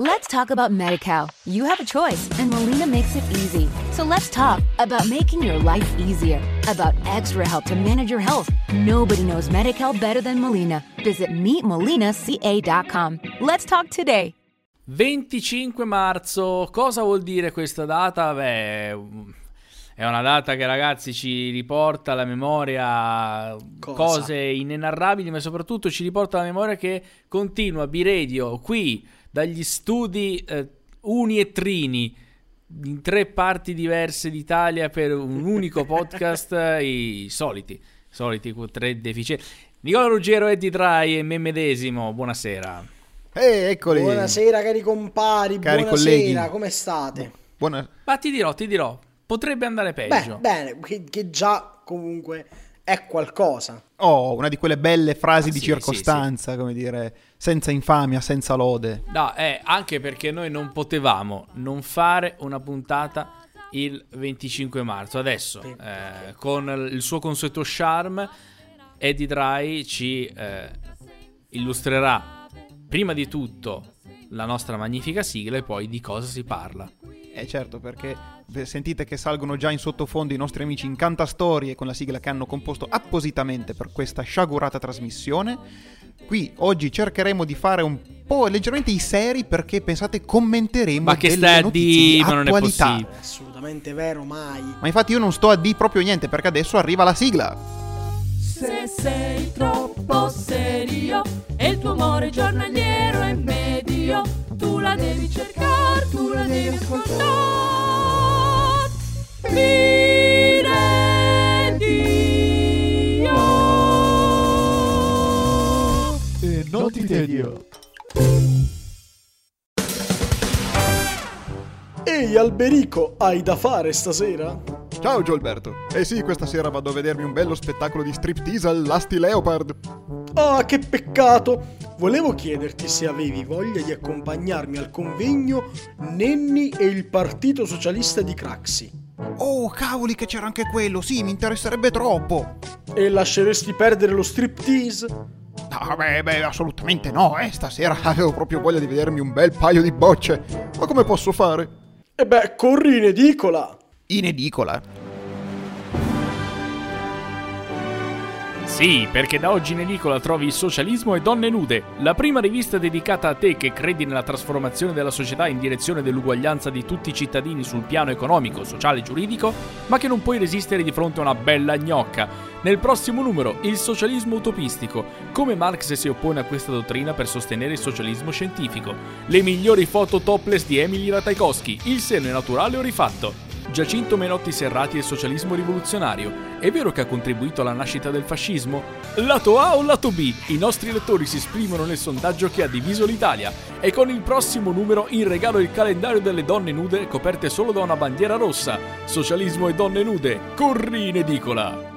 Let's talk about MediCal. You have a choice, and Molina makes it easy. So let's talk about making your life easier, about extra help to manage your health. Nobody knows MediCal better than Molina. Visit meetmolinaca.com. Let's talk today. 25 marzo, cosa vuol dire questa data? Beh, è una data che ragazzi ci riporta alla memoria Cosa? cose inenarrabili, ma soprattutto ci riporta alla memoria che continua B-Radio qui dagli studi eh, Uni e Trini in tre parti diverse d'Italia per un unico podcast, eh, i soliti, soliti tre deficienti. Nicola Ruggero, Eddie Dry e me medesimo, buonasera. Ehi, eccoli. Buonasera cari compari, Cari buonasera, colleghi. come state? Buona... Ma ti dirò, ti dirò, potrebbe andare Beh, peggio. bene, che, che già comunque è qualcosa. Oh, una di quelle belle frasi Ah, di sì, circostanza, come dire, senza infamia, senza lode. No, eh, anche perché noi non potevamo non fare una puntata il 25 marzo. Adesso, eh, con il suo consueto charme, Eddie Dry ci eh, illustrerà prima di tutto la nostra magnifica sigla e poi di cosa si parla. Eh certo, perché sentite che salgono già in sottofondo i nostri amici in Cantastorie con la sigla che hanno composto appositamente per questa sciagurata trasmissione. Qui oggi cercheremo di fare un po' leggermente i seri perché pensate commenteremo Ma che delle notizie dire? di Ma non è attualità. possibile. Assolutamente vero, mai. Ma infatti io non sto a di proprio niente perché adesso arriva la sigla. Se sei troppo serio e il tuo amore giornaliero è medio, tu la devi cercare, devi ascoltare. Dio. E non ti tedio. Ehi Alberico, hai da fare stasera? Ciao Giolberto. Eh sì, questa sera vado a vedermi un bello spettacolo di striptease all'Asti Leopard. Ah, che peccato! Volevo chiederti se avevi voglia di accompagnarmi al convegno Nenni e il Partito Socialista di Craxi. Oh, cavoli che c'era anche quello, sì, mi interesserebbe troppo. E lasceresti perdere lo striptease? No, beh, beh, assolutamente no, eh, stasera avevo proprio voglia di vedermi un bel paio di bocce. Ma come posso fare? E beh, corri in edicola! In edicola. Sì, perché da oggi in edicola trovi Socialismo e Donne Nude, la prima rivista dedicata a te che credi nella trasformazione della società in direzione dell'uguaglianza di tutti i cittadini sul piano economico, sociale e giuridico, ma che non puoi resistere di fronte a una bella gnocca. Nel prossimo numero, il socialismo utopistico, come Marx si oppone a questa dottrina per sostenere il socialismo scientifico, le migliori foto topless di Emily Ratajkowski, il seno è naturale o rifatto, Giacinto Menotti Serrati e socialismo rivoluzionario. È vero che ha contribuito alla nascita del fascismo? Lato A o lato B? I nostri lettori si esprimono nel sondaggio che ha diviso l'Italia. E con il prossimo numero in regalo il calendario delle donne nude coperte solo da una bandiera rossa. Socialismo e donne nude. Corri in edicola!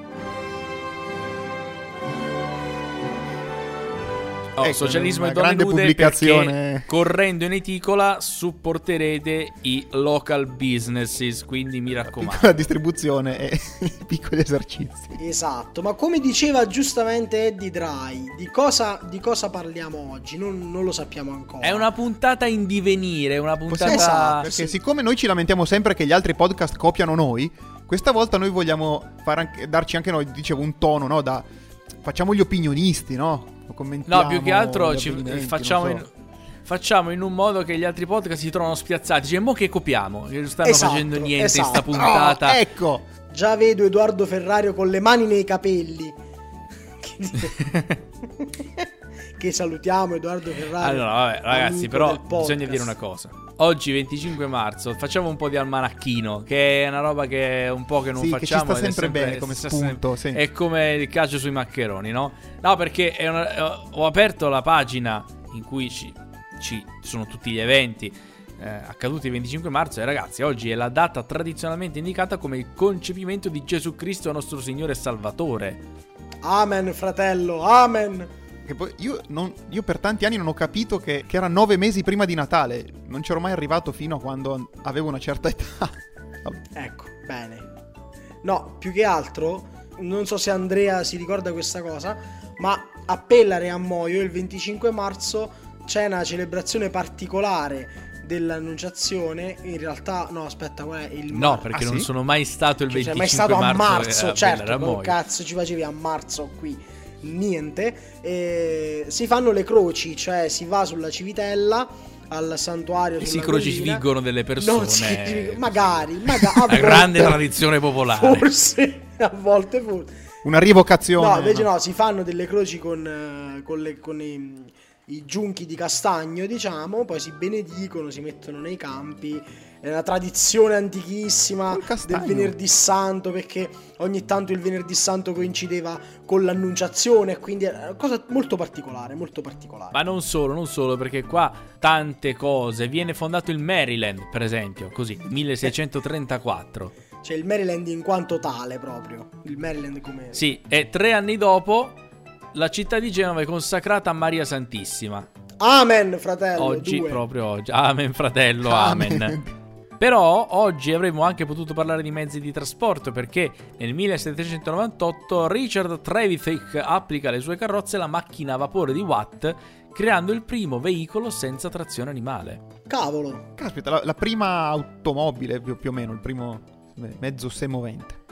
Oh, Ecco, socialismo e una donne nude pubblicazione. correndo in edicola supporterete i local businesses, quindi mi raccomando. La distribuzione e piccoli esercizi. Esatto, ma come diceva giustamente Eddie Dry, di cosa, di cosa parliamo oggi? Non, non lo sappiamo ancora. È una puntata in divenire, una puntata... Possiamo- Esatto. Perché sì. siccome noi ci lamentiamo sempre che gli altri podcast copiano noi, questa volta noi vogliamo fare anche- darci anche noi, dicevo, un tono, no? Da... Facciamo gli opinionisti, no? Commentiamo No, più che altro ci- facciamo, non in, so. facciamo in un modo che gli altri podcast si trovano spiazzati. Cioè, mo che copiamo? Che non stanno Esatto, facendo niente in sta esatto. puntata. Oh, ecco! Già vedo Edoardo Ferrario con le mani nei capelli. che salutiamo Edoardo Ferrario. Allora, vabbè, ragazzi, però bisogna dire una cosa. Oggi 25 marzo facciamo un po' di almanacchino, che è una roba che è un po' che non Sì, che ci facciamo. sta è sempre bene come spunto, sì. È come il calcio sui maccheroni, no? No, perché è una- eh, ho aperto la pagina in cui ci, ci sono tutti gli eventi eh, accaduti il 25 marzo e ragazzi, oggi è la data tradizionalmente indicata come il concepimento di Gesù Cristo nostro Signore e Salvatore. Amen, fratello, amen. Che poi io, non- io per tanti anni non ho capito che, che era nove mesi prima di Natale. Non c'ero mai arrivato fino a quando avevo una certa età. Ecco, bene. No, più che altro, non so se Andrea si ricorda questa cosa, ma a Pellare e a Moio il 25 marzo c'è una celebrazione particolare dell'annunciazione. In realtà, no, aspetta, qual è il No, mar- perché Ah, non sì? sono mai stato il Cioè, 25 sei mai stato a marzo, marzo, eh, certo, Ramoi. cazzo ci facevi a marzo qui? Niente. E si fanno le croci, cioè si va sulla Civitella al santuario E si crocifiggono delle persone. Si magari, magari La grande tradizione popolare. Forse, a volte forse. Una rivocazione. No, invece no, si fanno delle croci con, eh, con, le- con i, i giunchi di castagno, diciamo, poi si benedicono, si mettono nei campi. È una tradizione antichissima del venerdì santo, perché ogni tanto il venerdì santo coincideva con l'annunciazione, quindi è una cosa molto particolare, molto particolare. Ma non solo, non solo, perché qua tante cose. Viene fondato il Maryland, per esempio, così, 1634. C'è il Maryland in quanto tale proprio, il Maryland come... Sì, e tre anni dopo la città di Genova è consacrata a Maria Santissima. Amen, fratello. Oggi, due. proprio oggi. Amen, fratello, amen. Però oggi avremmo anche potuto parlare di mezzi di trasporto perché nel 1798 Richard Trevithick applica alle sue carrozze la macchina a vapore di Watt creando il primo veicolo senza trazione animale. Cavolo. Caspita, la, la prima automobile più, più o meno, il primo me- mezzo semovente.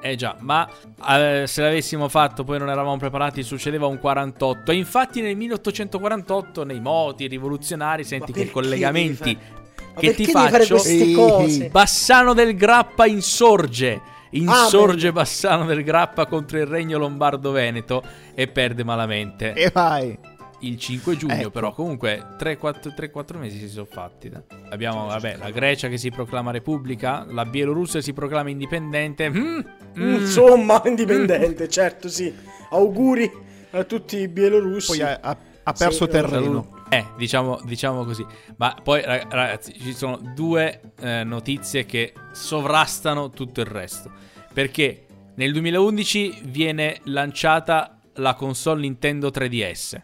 Eh già, ma eh, se l'avessimo fatto poi non eravamo preparati, succedeva un 48. E infatti nel 1848 nei moti rivoluzionari senti che i collegamenti che ti faccio cose? Bassano del Grappa insorge. Insorge Amen. Bassano del Grappa contro il regno lombardo-veneto e perde malamente. E vai. Il 5 giugno, Ecco. però, comunque 3-4 mesi si sono fatti. Abbiamo, vabbè, la Grecia che si proclama repubblica, la Bielorussia si proclama indipendente. Mm, mm. Insomma, indipendente, certo, sì. Auguri a tutti i bielorussi. Poi ha, ha- ha perso Sì, terreno. Eh, diciamo, diciamo così. Ma poi, ra- ragazzi, ci sono due eh, notizie che sovrastano tutto il resto. Perché nel 2011 viene lanciata la console Nintendo 3DS.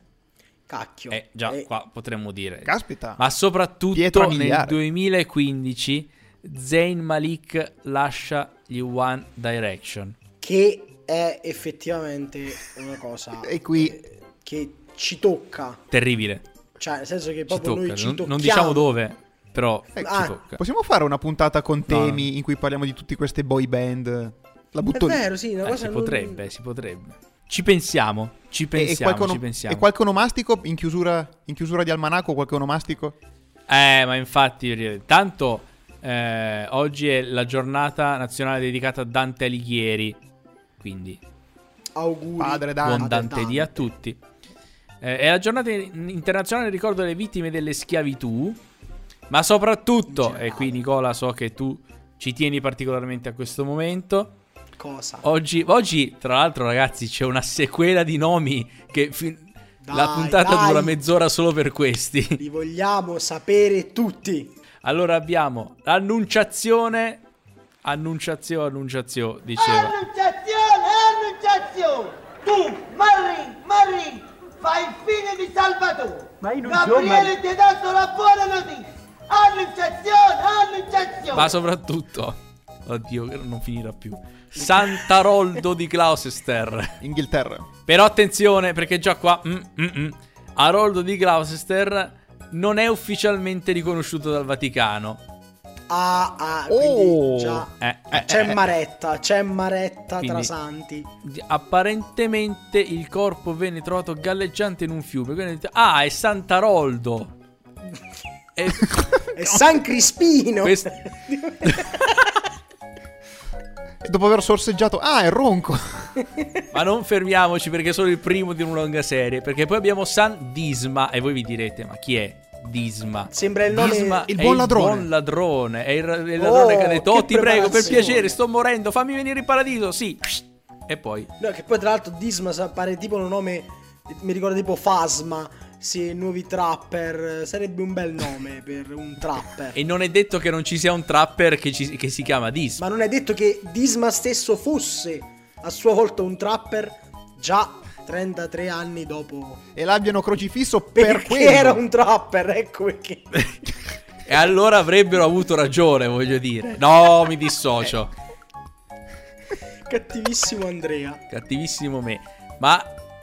Cacchio. Eh, già, Eh, qua potremmo dire. Caspita. Ma soprattutto nel miliare. 2015 Zayn Malik lascia gli One Direction. Che è effettivamente una cosa E qui- che ci tocca. Terribile. Cioè, nel senso che Ci proprio tocca. noi ci Non, tocchiamo. non diciamo dove, però Eh, ah, ci tocca. Possiamo fare una puntata con No. temi in cui parliamo di tutte queste boy band? La È butto lì. vero, sì, una Eh, cosa si non- potrebbe, si potrebbe. Ci pensiamo, ci E- pensiamo, e, qualche ono- ci pensiamo. e qualche onomastico in chiusura, in chiusura di almanacco? Qualche onomastico? Eh, ma infatti, tanto eh, oggi è la giornata nazionale dedicata a Dante Alighieri. Quindi, Auguri. Padre Dante. buon Dante dia a tutti. Eh, è la giornata internazionale in ricordo delle vittime delle schiavitù. Ma soprattutto, e qui Nicola so che tu ci tieni particolarmente a questo momento. Cosa? Oggi, oggi, tra l'altro, ragazzi, c'è una sequela di nomi che fi- la Dai, puntata dai. dura mezz'ora solo per questi. Li vogliamo sapere tutti. Allora abbiamo l'annunciazione. Annunciazione, annunciazione, diceva. Annunciazione, annunciazione! Tu, Marie, Marie, fai fine di Salvatore! Ma io non Gabriele ti ha dato la buona notizia! Annunciazione, annunciazione! Ma soprattutto, oddio, che non finirà più. Santaroldo di Gloucester. Inghilterra. Però attenzione, perché già qua. mm, mm, mm, Aroldo di Gloucester non è ufficialmente riconosciuto dal Vaticano. Ah, ah, Oh. quindi già Eh, eh, c'è eh, Maretta, c'è Maretta tra Quindi- santi. Apparentemente il corpo venne trovato galleggiante in un fiume. Quindi, ah, è Santaroldo. E- È San Crispino. Questo- dopo aver sorseggiato, ah, è ronco. Ma non fermiamoci perché è solo il primo di una lunga serie. Perché poi abbiamo San Disma. E voi vi direte, ma chi è Disma? Sembra il nome Disma il buon ladrone. buon ladrone. È il, il ladrone Oh, che ha detto: Oh, ti prego, per preparazione." piacere, sto morendo, fammi venire in paradiso. Sì. E poi. No, che poi tra l'altro Disma pare tipo un nome mi ricorda tipo Fasma, sì, nuovi trapper, sarebbe un bel nome per un trapper. E non è detto che non ci sia un trapper che, ci- che si chiama Disma. Ma non è detto che Disma stesso fosse a sua volta un trapper già 33 anni dopo. e l'abbiano crocifisso per quello. era un trapper, ecco perché. E allora avrebbero avuto ragione, voglio dire. No, mi dissocio. Cattivissimo Andrea. Cattivissimo me. Ma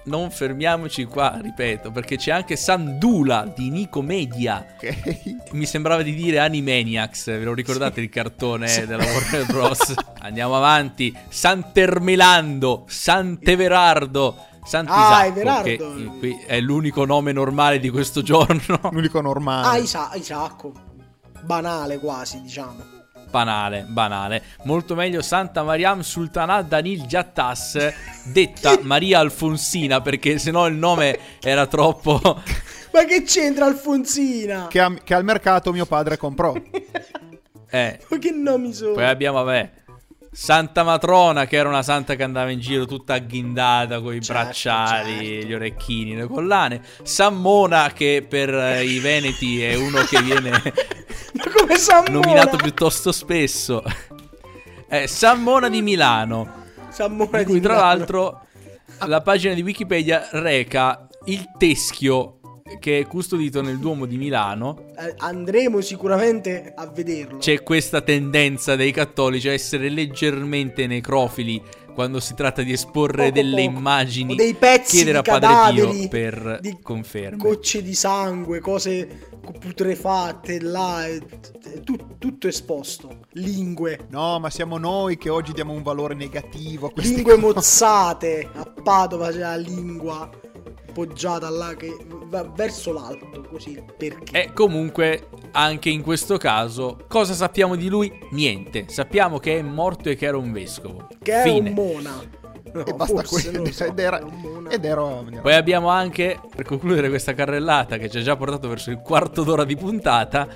non fermiamoci qua, ripeto, perché c'è anche Sandula di Nicomedia. Ok. Mi sembrava di dire Animaniacs, ve lo ricordate il cartone della Warner Bros? Andiamo avanti. Santermelando, Santeverardo, Sant'Isacco, Ah, che qui è l'unico nome normale di questo giorno. L'unico normale. Ah, Isa- Isacco. Banale quasi, diciamo. Banale, banale. Molto meglio Santa Mariam Sultanat Danil Jattas, detta Maria Alfonsina, perché sennò il nome era troppo... Ma che c'entra Alfonsina? che, a- che al mercato mio padre comprò. Eh, Ma che nomi sono? poi abbiamo, vabbè, Santa Matrona, che era una santa che andava in giro tutta agghindata con i Certo, bracciali, certo. gli orecchini, le collane. San Mona, che per eh, i veneti è uno che viene nominato piuttosto spesso. Eh, San Mona di Milano. Sammona Di cui tra Milano. l'altro la pagina di Wikipedia reca il teschio che è custodito nel Duomo di Milano. Eh, andremo sicuramente a vederlo. C'è questa tendenza dei cattolici a essere leggermente necrofili quando si tratta di esporre Poco, delle poco. immagini, O dei pezzi chiedere di a Padre Pio per di conferme. Gocce di sangue, cose putrefatte là, tut- tutto esposto. Lingue, No, ma siamo noi che oggi diamo un valore negativo a queste lingue cose. mozzate. A Padova c'è la lingua poggiata là che va verso l'alto, così. Perché? E comunque, anche in questo caso, cosa sappiamo di lui? Niente. Sappiamo che è morto e che era un vescovo. che è Fine. un mona. No, E basta quello. so, ed, era, è un mona. ed ero- Poi abbiamo anche, per concludere questa carrellata che ci ha già portato verso il quarto d'ora di puntata,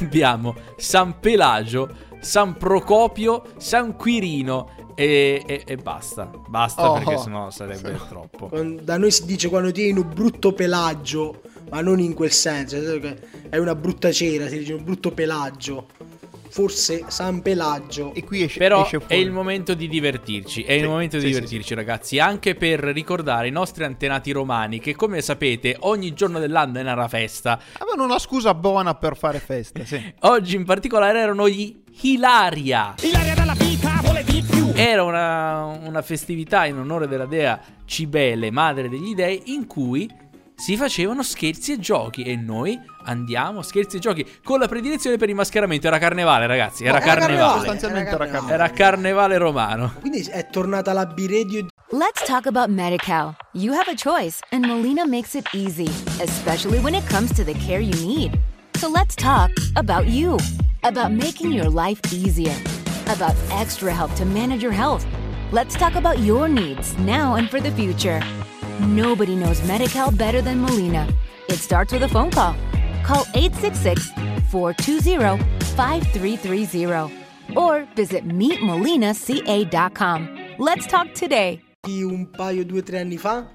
abbiamo San Pelagio, San Procopio, San Quirino e, e- e basta. Basta Oh. perché sennò sarebbe troppo. Con- Da noi si dice quando tieni un brutto pelaggio, ma non in quel senso, è una brutta cera, si dice un brutto pelaggio. Forse San Pelagio. E qui esce, Però esce è il momento di divertirci, è il Sì, momento di sì, sì, divertirci ragazzi, anche per ricordare i nostri antenati romani che come sapete ogni giorno dell'anno è una festa. Avevano una scusa buona per fare festa, sì. Oggi in particolare erano gli Hilaria. Ilaria dalla più. Era una, una festività in onore della dea Cibele, madre degli dei, in cui si facevano scherzi e giochi. E noi andiamo, scherzi e giochi, con la predilezione per il mascheramento. Era carnevale, ragazzi, era No, era carnevale. Sostanzialmente era carnevale. Era carnevale romano. Quindi è tornata la Biredio Let's talk about MediCal. You have a choice, and Molina makes it easy, especially when it comes to the care you need. So let's talk about you, about making your life easier, about extra help to manage your health. Let's talk about your needs now and for the future. Nobody knows MediCal better than Molina. It starts with a phone call. Call 866 420 5330 or visit meetmolinaca.com. Let's talk today. un paio, due, tre anni fa.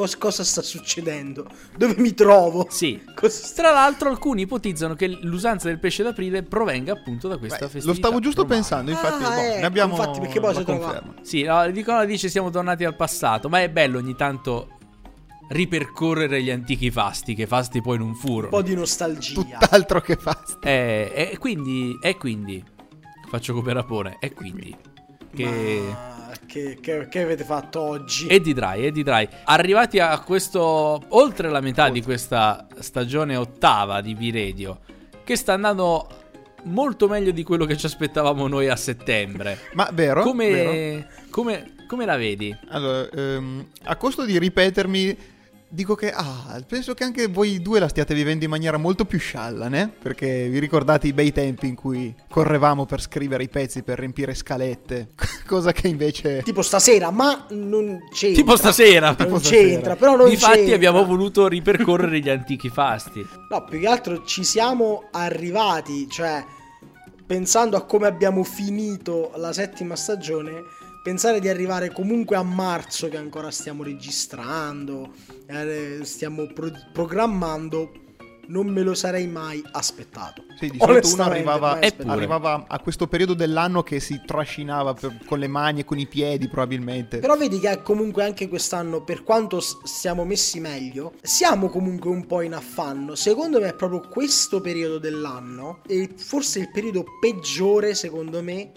Cos- cosa sta succedendo? Dove mi trovo? Sì. Cos- Tra l'altro, alcuni ipotizzano che l'usanza del pesce d'aprile provenga appunto da questa Beh, festività. lo stavo giusto romana. pensando, infatti, Ah, boh, ecco, ne abbiamo infatti, perché poi si trova- conferma. Sì, no, dicono dice siamo tornati al passato, ma è bello ogni tanto ripercorrere gli antichi fasti, che fasti poi non un furono. po' di nostalgia. Tutt'altro che fast. E, e quindi, e quindi, faccio cooperapone, e quindi, che... Ma che, che- che avete fatto oggi? E di dry, e di dry. Arrivati a questo, oltre la metà di questa stagione ottava di V-Radio, che sta andando molto meglio di quello che ci aspettavamo noi a settembre. Ma vero? Come, vero? come, come la vedi? Allora, ehm, a costo di ripetermi, dico che ah, penso che anche voi due la stiate vivendo in maniera molto più sciallane, perché vi ricordate i bei tempi in cui correvamo per scrivere i pezzi, per riempire scalette, cosa che invece... Tipo stasera, ma non c'entra. Tipo stasera. Non Tipo stasera. c'entra, però non Difatti c'entra. abbiamo voluto ripercorrere gli antichi fasti. No, più che altro ci siamo arrivati, cioè pensando a come abbiamo finito la settima stagione, pensare di arrivare comunque a marzo che ancora stiamo registrando, eh, stiamo pro- programmando, non me lo sarei mai aspettato. Sì, di solito uno arrivava, arrivava a questo periodo dell'anno che si trascinava per- con le mani e con i piedi probabilmente. Però vedi che comunque anche quest'anno, per quanto siamo messi meglio, siamo comunque un po' in affanno. Secondo me è proprio questo periodo dell'anno, e forse il periodo peggiore, secondo me,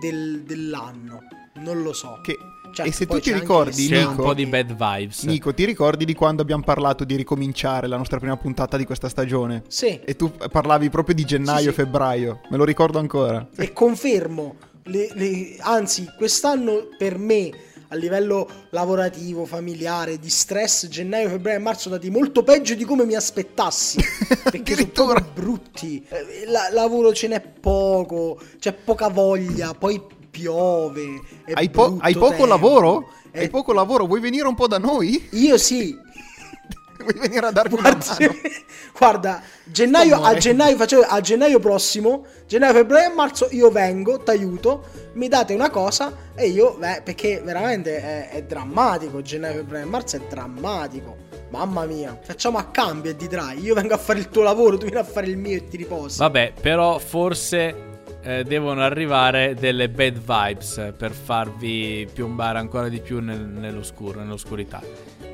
del- dell'anno. Non lo so. Che Cioè, E se tu ti anche ricordi, C'è l'estate. un Nico- po' di bad vibes. Nico, ti ricordi di quando abbiamo parlato di ricominciare la nostra prima puntata di questa stagione? Sì. E tu parlavi proprio di Sì, sì. gennaio-febbraio, me lo ricordo ancora. E confermo, le- le- anzi, quest'anno per me a livello lavorativo, familiare, di stress, gennaio, febbraio e marzo sono andati molto peggio di come mi aspettassi. Perché sono brutti. Eh, la- lavoro ce n'è poco, c'è poca voglia, poi piove. è Hai, po- hai poco tempo. lavoro? Eh, Hai poco lavoro? Vuoi venire un po' da noi? Io sì. Vuoi venire a darmi una Guarda, mano? guarda, gennaio, a, gennaio, faccio- a gennaio prossimo, gennaio, febbraio e marzo io vengo, t'aiuto, mi date una cosa e io, beh, perché veramente è, è drammatico, gennaio, febbraio e marzo è drammatico. Mamma mia, facciamo a cambio e di drai, io vengo a fare il tuo lavoro, tu vieni a fare il mio e ti riposi. Vabbè, però forse eh, devono arrivare delle bad vibes per farvi piombare ancora di più nel- nell'oscuro, nell'oscurità.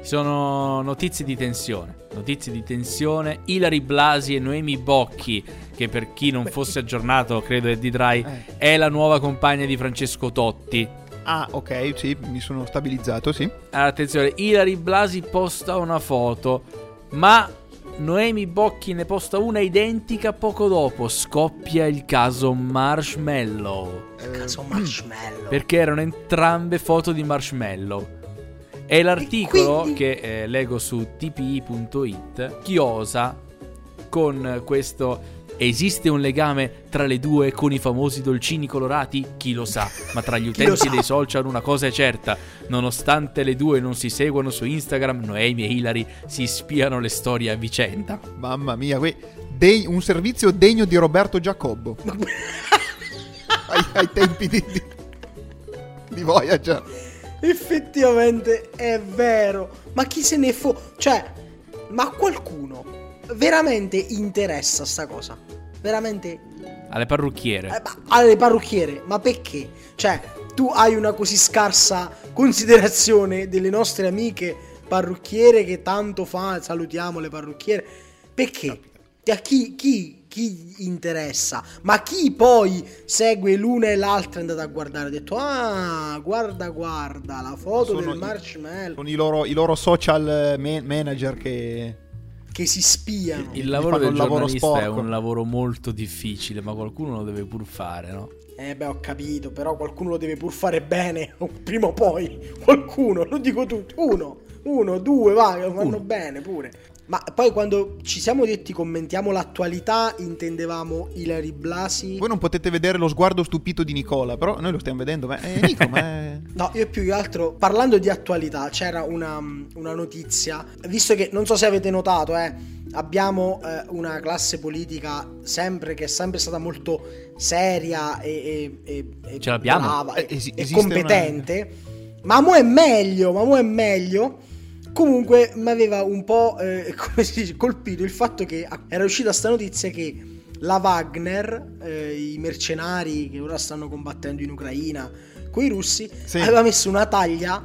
Sono notizie di tensione. Notizie di tensione. Ilari Blasi e Noemi Bocchi, che per chi non fosse aggiornato, credo è di Dry, Eh. è la nuova compagna di Francesco Totti. Ah, ok, sì, mi sono stabilizzato, sì. Attenzione, Ilari Blasi posta una foto, ma Noemi Bocchi ne posta una identica poco dopo. Scoppia il caso Marshmallow. Cazzo marshmallow. Perché erano entrambe foto di Marshmallow. E l'articolo quindi- che eh, leggo su tpi.it chiosa con questo esiste un legame tra le due con i famosi dolcini colorati? Chi lo sa, ma tra gli utenti dei social una cosa è certa, nonostante le due non si seguono su Instagram, Noemi e Hilary si spiano le storie a vicenda. Mamma mia, que- dei- un servizio degno di Roberto Giacobbo. ai, ai tempi di, di, di Voyager. Effettivamente è vero. Ma chi se ne fo... Cioè, ma qualcuno veramente interessa sta cosa? Veramente... Alle parrucchiere. Eh, ma alle parrucchiere, ma perché? Cioè, tu hai una così scarsa considerazione delle nostre amiche parrucchiere che tanto fa, salutiamo le parrucchiere. Perché? A chi, chi, chi interessa? Ma chi poi segue l'una e l'altra è andato a guardare? Ha detto, ah, guarda, guarda, la foto Sono del i- marshmallow Sono i loro, i loro social ma- manager che... che si spiano. Il gli lavoro del il lavoro giornalista è un lavoro molto difficile, ma qualcuno lo deve pur fare, no? Eh beh, ho capito, però qualcuno lo deve pur fare bene, prima o poi. Qualcuno, non dico tutti, uno, uno, due, va, che vanno Uno. bene pure. Ma poi quando ci siamo detti commentiamo l'attualità, intendevamo Ilari Blasi. Voi non potete vedere lo sguardo stupito di Nicola, però noi lo stiamo vedendo. Ma eh, Nico, ma è- No, io più che altro, parlando di attualità, c'era una, una notizia, visto che non so se avete notato, eh, abbiamo eh, una classe politica sempre che è sempre stata molto seria e, e- e- e Ce l'abbiamo? brava e, Eh, esi- e competente. Ma mo è meglio, ma mo è meglio. Comunque mi aveva un po' eh, come si dice, colpito il fatto che era uscita sta notizia che la Wagner, eh, i mercenari che ora stanno combattendo in Ucraina con i russi, Sì. aveva messo una taglia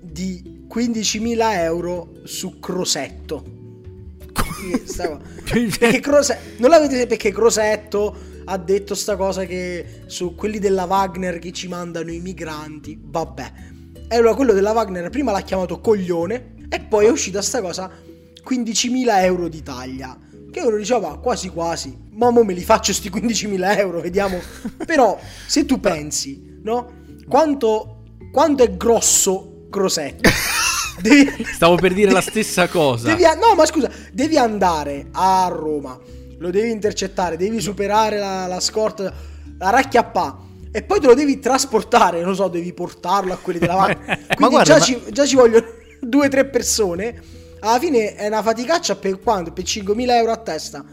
di 15.000 euro su Crosetto. Perché Crose- non l'avete perché Crosetto ha detto sta cosa che su quelli della Wagner che ci mandano i migranti, vabbè. E allora quello della Wagner prima l'ha chiamato coglione e poi è uscita sta cosa 15.000 euro di taglia. Che uno diceva quasi quasi, ma mo me li faccio sti 15.000 euro, vediamo. Però se tu pensi, no? Quanto, quanto è grosso Crosetto? Devi- Stavo per dire la stessa cosa. Devi no, ma scusa, devi andare a Roma, lo devi intercettare, devi superare la, la scorta, la racchiappa e poi te lo devi trasportare, non so, devi portarlo a quelli della Wagner. Quindi guarda, già, ma- Ci, già ci vogliono due o tre persone. Alla fine è una faticaccia per quanto? Per 5.000 euro a testa.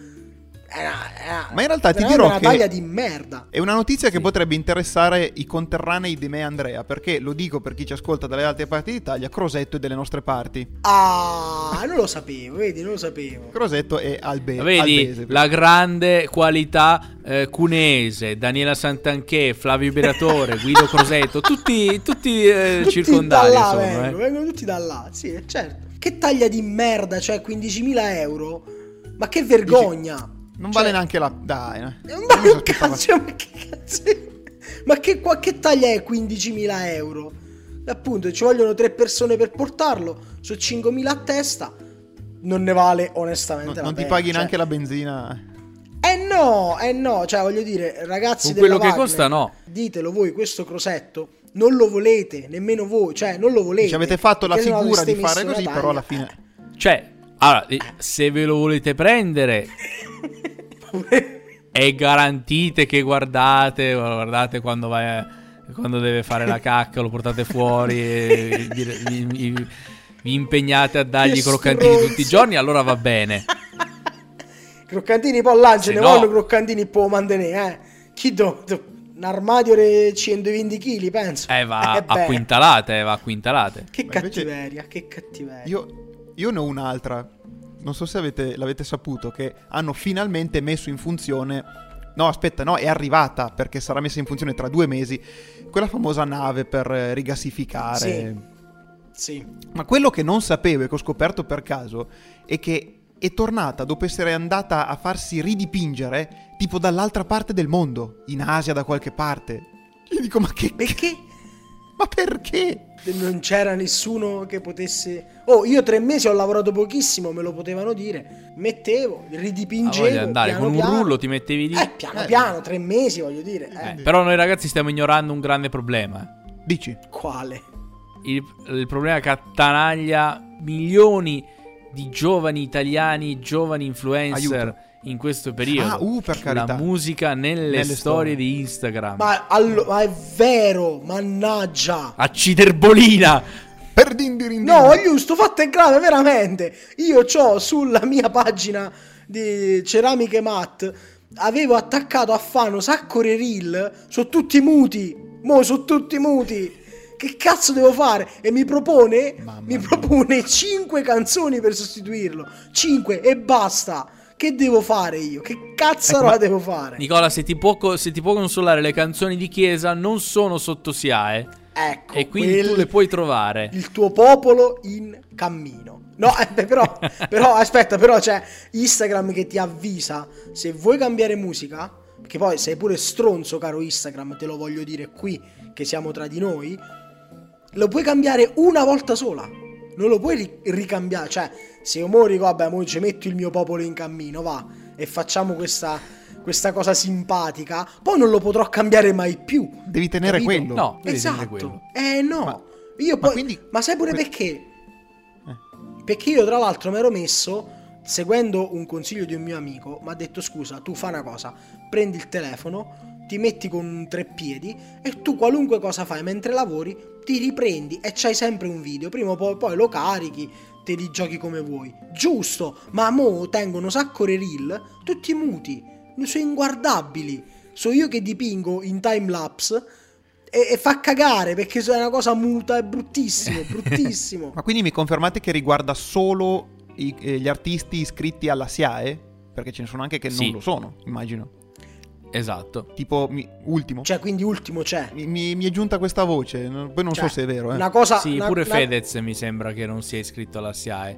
È una- Ma in realtà ti dirò una che- taglia di merda. È una notizia che potrebbe interessare i conterranei di me e Andrea, perché lo dico per chi ci ascolta dalle altre parti d'Italia, Crosetto è delle nostre parti. Ah, non lo sapevo, vedi, non lo sapevo. Crosetto è albe- Vedi albese. la grande qualità eh, cuneese, Daniela Santanché, Flavio Beratore, Guido Crosetto, tutti, tutti, eh, Tutti circondari da là sono. vengono, eh. vengono tutti da là, sì, certo. Che taglia di merda, cioè 15.000 euro? Ma che vergogna! Non Cioè, vale neanche la... Dai, eh. Ma Io mi che aspettavo- cazzo, ma che cazzo è? Ma che, che taglia è 15.000 euro? appunto ci vogliono tre persone per portarlo, su 5.000 a testa, non ne vale onestamente Non, la non ti pena, paghi cioè- neanche la benzina. Eh no, eh no, cioè voglio dire, ragazzi Con della quello che Wagner, costa, no. Ditelo voi, questo crosetto non lo volete, nemmeno voi, cioè non lo volete. Ci avete fatto la figura di fare così, però alla fine... Cioè, allora, eh, se ve lo volete prendere e garantite che guardate, guardate quando vai quando deve fare la cacca, lo portate fuori e vi, vi- vi- impegnate a dargli i croccantini stronzo. tutti i giorni, allora va bene. Croccantini poi Se ne no- vogliono croccantini può mantenere, eh. Chi do, do- un armadio di 120 kg, penso. Eh, va Eh a quintalate, va a quintalate. Che Ma invece- cattiveria, che cattiveria. Io, io ne ho un'altra. Non so se avete- l'avete saputo, che hanno finalmente messo in funzione... No, aspetta, no, è arrivata, perché sarà messa in funzione tra due mesi, quella famosa nave per eh, rigassificare... Sì. Sì. Ma quello che non sapevo e che ho scoperto per caso è che è tornata dopo essere andata a farsi ridipingere tipo dall'altra parte del mondo, in Asia da qualche parte. Io dico, ma che... Perché Ma perché? non c'era nessuno che potesse... Oh, io tre mesi ho lavorato pochissimo, me lo potevano dire. Mettevo, ridipingevo. voglio andare piano con un piano. rullo, ti mettevi lì. Eh, piano piano, tre mesi, voglio dire. Eh, Eh, però noi ragazzi stiamo ignorando un grande problema. Dici? Quale? Il, il problema che attanaglia milioni di giovani italiani, giovani influencer Aiuto. In questo periodo. Ah, uh, per carità. La musica nelle, Nelle storie, storie. di Instagram. Ma, allo- ma è vero, mannaggia. A Ciderbolina! Per dindirindin. No, giusto, fatto è grave, veramente. Io ho sulla mia pagina di ceramiche mat, avevo attaccato a Fano sacco di reel, sono tutti muti. Mo sono tutti muti. Che cazzo devo fare? E mi propone, Mamma mi propone 5 canzoni per sostituirlo. 5 e basta. Che devo fare io? Che cazzarola Ecco, devo fare? Nicola, se ti, può, se ti può consolare, le canzoni di chiesa non sono sotto SIAE. Ecco, E quindi quel- tu le puoi trovare. il tuo popolo in cammino. No, eh, però, però aspetta, però c'è Instagram che ti avvisa se vuoi cambiare musica, che poi sei pure stronzo, caro Instagram, te lo voglio dire qui, che siamo tra di noi, lo puoi cambiare una volta sola. Non lo puoi ri- ricambiare. Cioè, se io mo dico, vabbè, mo ci metto il mio popolo in cammino, va, e facciamo questa, questa cosa simpatica, poi non lo potrò cambiare mai più. Devi tenere Capito? quello. No, devi tenere Esatto. quello. Eh no. Ma- io ma poi, quindi- ma sai pure que- perché? Perché io tra l'altro mi ero messo, seguendo un consiglio di un mio amico, mi ha detto scusa, tu fai una cosa, prendi il telefono, ti metti con un treppiedi e tu qualunque cosa fai mentre lavori, ti riprendi e c'hai sempre un video, prima o poi, poi lo carichi, te li giochi come vuoi. Giusto, ma mo tengono un sacco di reel, tutti muti, sono inguardabili. So io che dipingo in time lapse e, e fa cagare perché è una cosa muta, è bruttissimo, bruttissimo. Ma quindi mi confermate che riguarda solo i- eh, gli artisti iscritti alla SIAE? Perché ce ne sono anche che Sì. non lo sono, immagino. Esatto. Tipo, mi- ultimo. Cioè, quindi ultimo c'è. Mi, mi- mi è giunta questa voce, poi non Cioè, so se è vero. Eh. Una cosa... Sì, una- pure una- Fedez mi sembra che non sia iscritto alla SIAE.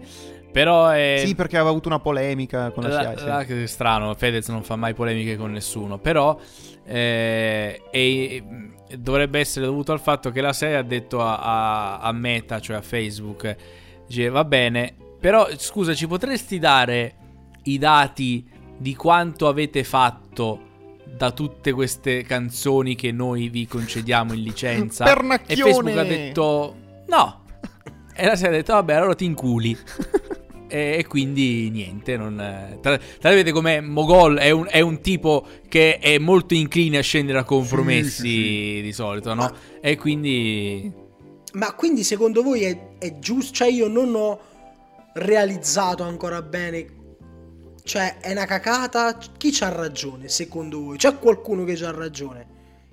Però è... Sì, perché aveva avuto una polemica con la, La- SIAE. sì. la- che strano, Fedez non fa mai polemiche con nessuno, però eh, e- e dovrebbe essere dovuto al fatto che la SEA ha detto a, a- a Meta, cioè a Facebook, dice va bene, però scusa ci potresti dare i dati di quanto avete fatto da tutte queste canzoni che noi vi concediamo in licenza? E! Facebook ha detto no. E la SEA ha detto vabbè allora ti inculi. E, e quindi niente, non, tra, tra vedete come Mogol è un, è un tipo che è molto incline a scendere a compromessi di solito, no? E quindi... Ma quindi secondo voi è, è giusto? Cioè io non ho realizzato ancora bene... Cioè è una cacata? Chi c'ha ragione secondo voi? C'è qualcuno che c'ha ragione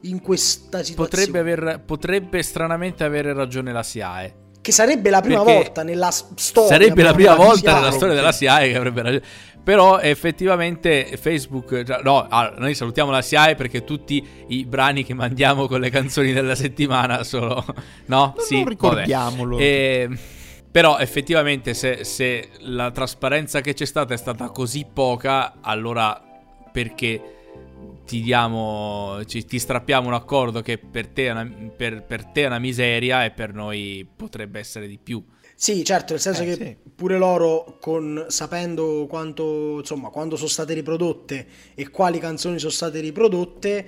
in questa situazione? Potrebbe, aver, potrebbe stranamente avere ragione la SIAE. Che sarebbe la prima Perché volta nella storia. Sarebbe la prima volta della nella SIAE. storia della SIAE che avrebbe ragione. Però effettivamente Facebook... No, allora, noi salutiamo la SIAE perché tutti i brani che mandiamo con le canzoni della settimana sono... No? Non- sì, non vabbè. ricordiamolo. E- Però effettivamente se, se la trasparenza che c'è stata è stata così poca, allora perché ti diamo, ci- ti strappiamo un accordo che per te, è una, per- per te è una miseria e per noi potrebbe essere di più. Sì, certo, nel senso Eh, che sì. pure loro, con, sapendo quanto, insomma, quando sono state riprodotte e quali canzoni sono state riprodotte,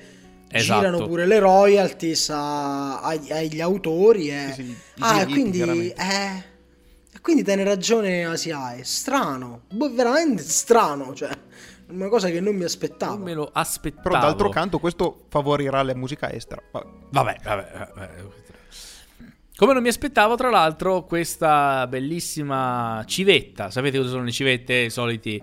Esatto. girano pure le royalties a- ai- agli autori. E... Sì, sì, ah, quindi, eh, e quindi tiene ragione Asia, è strano, boh, veramente strano, cioè, una cosa che non mi aspettavo. Non me lo aspettavo. Però d'altro canto questo favorirà la musica estera. Vabbè. Vabbè, vabbè, vabbè. Come non mi aspettavo, tra l'altro, questa bellissima civetta. Sapete cosa sono le civette? I soliti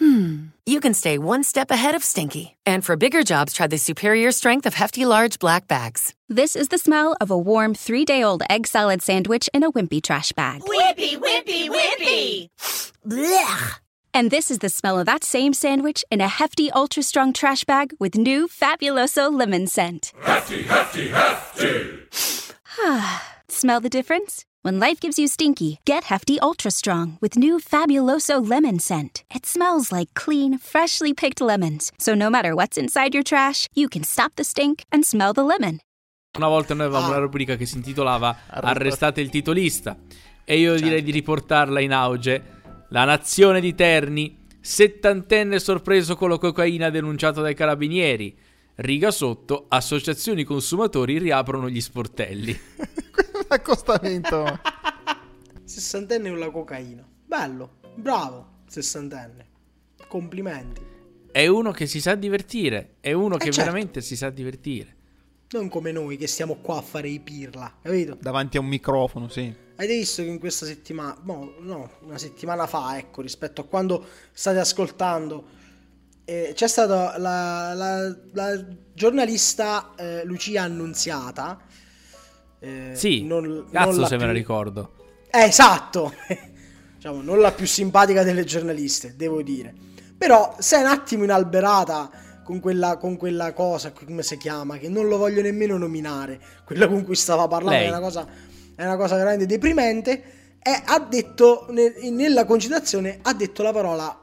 hmm, you can stay one step ahead of stinky. And for bigger jobs, try the superior strength of Hefty Large Black Bags. This is the smell of a warm three day old egg salad sandwich in a wimpy trash bag. Wimpy, wimpy, wimpy! Blech! And this is the smell of that same sandwich in a hefty, ultra strong trash bag with new Fabuloso lemon scent. Hefty, hefty, hefty! smell the difference? When life gives you stinky, get Hefty Ultra Strong with new Fabuloso lemon scent. It smells like clean, freshly picked lemons. So no matter what's inside your trash, you can stop the stink and smell the lemon. Una volta noi avevamo Ah. una rubrica che si intitolava Arrestate. Il titolista. E io direi Certo. di riportarla in auge. La nazione di Terni, settantenne sorpreso con la cocaina denunciato dai carabinieri. Riga sotto, associazioni consumatori riaprono gli sportelli. Accostamento. Sessantenne con la cocaina. Bello, bravo, sessantenne. Complimenti. È uno che si sa divertire, è uno che certo. veramente si sa divertire. Non come noi che stiamo qua a fare i pirla, capito? Davanti a un microfono, sì. Avete visto che in questa settimana, no, no, una settimana fa, ecco, rispetto a quando state ascoltando, eh, c'è stata la, la- la giornalista eh, Lucia Annunziata. Eh, Sì, non- cazzo non se me la più- ricordo. Eh, esatto! diciamo, non la più simpatica delle giornaliste, devo dire. Però, se è un attimo inalberata con quella, con quella cosa, come si chiama, che non lo voglio nemmeno nominare, quella con cui stava parlando, Lei. è una cosa, è una cosa veramente deprimente, e ha detto, ne- nella concitazione, ha detto la parola,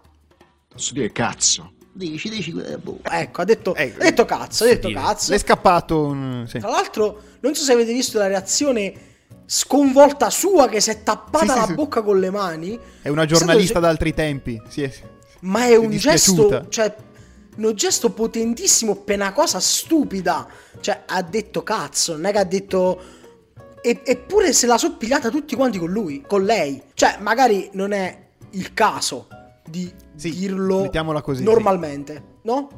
Posso dire cazzo? Dici, dici, eh, boh. ecco, ha detto, Eh, ha detto cazzo, ha detto dire. cazzo. Le è scappato un... sì. Tra l'altro, non so se avete visto la reazione sconvolta sua che si è tappata Sì, sì, la sì. bocca con le mani. È una È giornalista d'altri tempi. Sì, è- Ma è si un dispiaciuta. gesto, cioè, un gesto potentissimo per una cosa stupida. Cioè, ha detto cazzo, non è che ha detto... E- eppure se la so pigliata tutti quanti con lui, con lei. Cioè, magari non è il caso di Sì, dirlo mettiamola così, normalmente, no?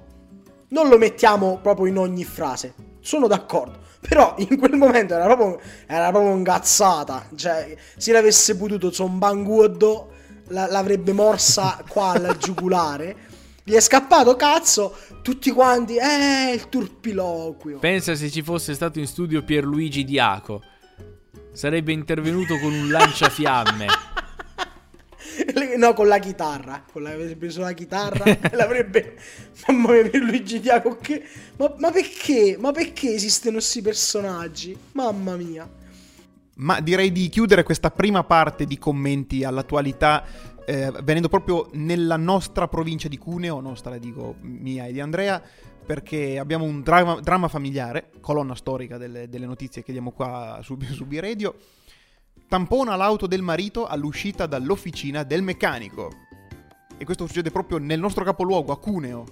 Non lo mettiamo proprio in ogni frase. Sono d'accordo. Però in quel momento era proprio, era proprio ingazzata. Cioè, se l'avesse potuto Zombanguodo la- l'avrebbe morsa qua al giugulare. Gli è scappato cazzo. Tutti quanti, eh, il turpiloquio. Pensa se ci fosse stato in studio Pierluigi Diaco. Sarebbe intervenuto con un lanciafiamme. No, con la chitarra. Con la, avrebbe preso la chitarra l'avrebbe. Mamma mia, per Luigi Diaco. Che... Ma, ma perché? Ma perché esistono questi personaggi? Mamma mia. Ma direi di chiudere questa prima parte di commenti all'attualità eh, venendo proprio nella nostra provincia di Cuneo, nostra dico mia e di Andrea, perché abbiamo un dramma, dramma familiare, colonna storica delle, delle notizie che diamo qua su, su B-Radio. Tampona l'auto del marito all'uscita dall'officina del meccanico. E questo succede proprio nel nostro capoluogo, a Cuneo.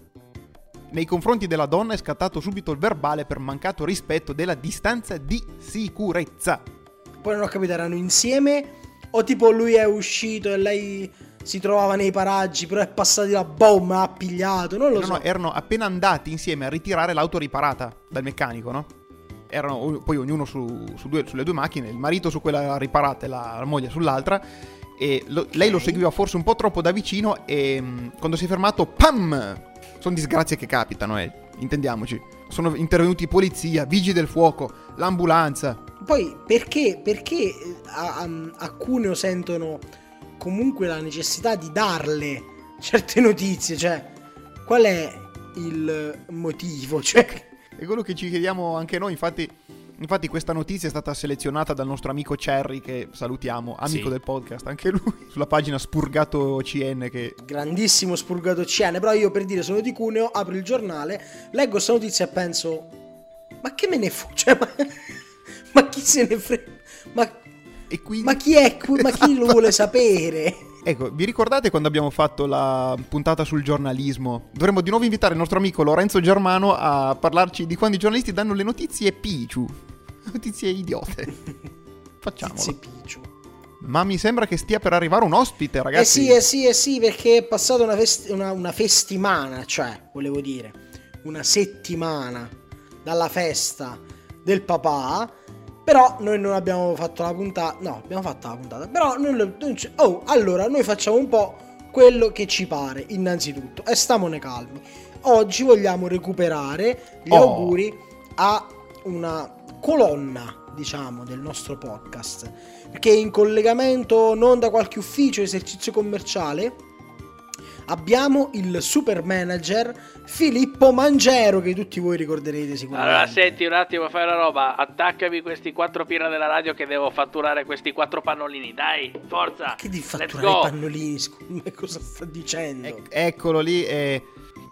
Nei confronti della donna è scattato subito il verbale per mancato rispetto della distanza di sicurezza. Poi non ho capito, erano insieme? O tipo lui è uscito e lei si trovava nei paraggi, però è passato là, boom, ha pigliato. Non lo No, so. no, erano appena andati insieme a ritirare l'auto riparata dal meccanico, no? Erano poi ognuno su, su due- sulle due macchine, il marito su quella riparata e la, la moglie sull'altra. E lo- lei lo seguiva forse un po' troppo da vicino e mh, quando si è fermato, pam! Sono disgrazie che capitano, eh, intendiamoci. sono intervenuti polizia, vigili del fuoco, l'ambulanza. Poi perché, perché eh, a, a, a Cuneo sentono comunque la necessità di darle certe notizie? Cioè, qual è il motivo? Cioè, È quello che ci chiediamo anche noi, infatti, infatti questa notizia è stata selezionata dal nostro amico Cherry, che salutiamo, amico Sì. del podcast, anche lui, sulla pagina Spurgato CN che... grandissimo spurgato CN, però io per dire sono di Cuneo, apro il giornale, leggo questa notizia e penso, ma che me ne fu? Cioè, ma, ma chi se ne frega? Ma, E quindi... ma chi è? qui? Ma chi lo vuole sapere? Ecco, vi ricordate quando abbiamo fatto la puntata sul giornalismo? Dovremmo di nuovo invitare il nostro amico Lorenzo Germano a parlarci di quando i giornalisti danno le notizie picciu. Notizie idiote. Facciamolo. Tizi Picciu. Ma mi sembra che stia per arrivare un ospite, Eh ragazzi. sì, eh sì, eh sì, perché è passata una, fest- una, una festimana, cioè, volevo dire, una settimana dalla festa del papà. Però noi non abbiamo fatto la puntata. No, abbiamo fatto la puntata. Però non, non c'è- Oh, allora, noi facciamo un po' quello che ci pare, innanzitutto. E stamone calmi. Oggi vogliamo recuperare gli Oh. auguri a una colonna, diciamo, del nostro podcast. Perché in collegamento non da qualche ufficio, esercizio commerciale, abbiamo il super manager Filippo Mangero, che tutti voi ricorderete sicuramente. Allora, senti un attimo, fai una roba. Attaccami questi quattro pirla della radio che devo fatturare questi quattro pannolini. Dai, forza. Che di fatturare i pannolini, scusa, cosa sta dicendo? Ec- eccolo lì e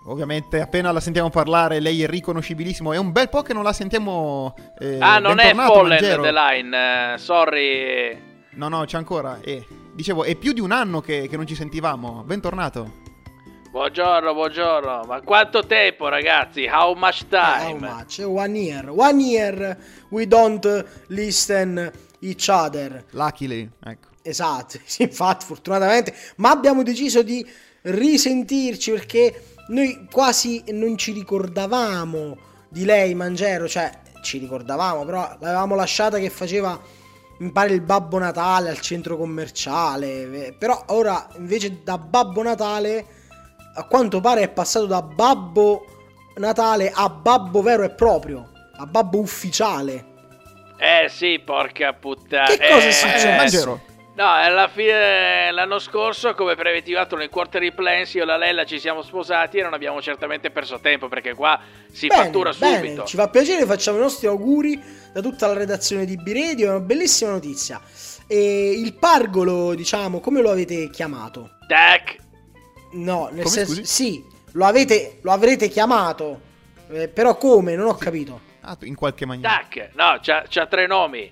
ovviamente appena la sentiamo parlare lei è riconoscibilissimo. È un bel po' che non la sentiamo. eh, Ah, non è Fallen Mangiero. the line. eh, sorry. No, no, c'è ancora. Eh, dicevo, è più di un anno che, che non ci sentivamo. Bentornato. Buongiorno, buongiorno. Ma quanto tempo, ragazzi? How much How time? much? One year. One year we don't listen each other. Luckily, ecco. Esatto, sì, infatti, fortunatamente. Ma abbiamo deciso di risentirci perché noi quasi non ci ricordavamo di lei, Mangero. Cioè, ci ricordavamo, però l'avevamo lasciata che faceva, mi pare, il Babbo Natale al centro commerciale. Però ora, invece, da Babbo Natale, a quanto pare è passato da Babbo Natale a Babbo vero e proprio, a Babbo ufficiale. Eh sì, porca puttana. Che cosa è Eh, successo? eh, Mangero. No, alla fine l'anno scorso, come preventivato nel quarterly plans, io e la Lella ci siamo sposati e non abbiamo certamente perso tempo perché qua si Bene, fattura bene, subito. ci fa piacere, facciamo i nostri auguri da tutta la redazione di B-Radio, è una bellissima notizia. E il pargolo, diciamo, come lo avete chiamato? Tac. No, nel Come, senso, scusi? sì, lo, avete, lo avrete chiamato, eh, però come? Non ho capito. Ah, in qualche maniera. Tac. No, c'ha, c'ha tre nomi.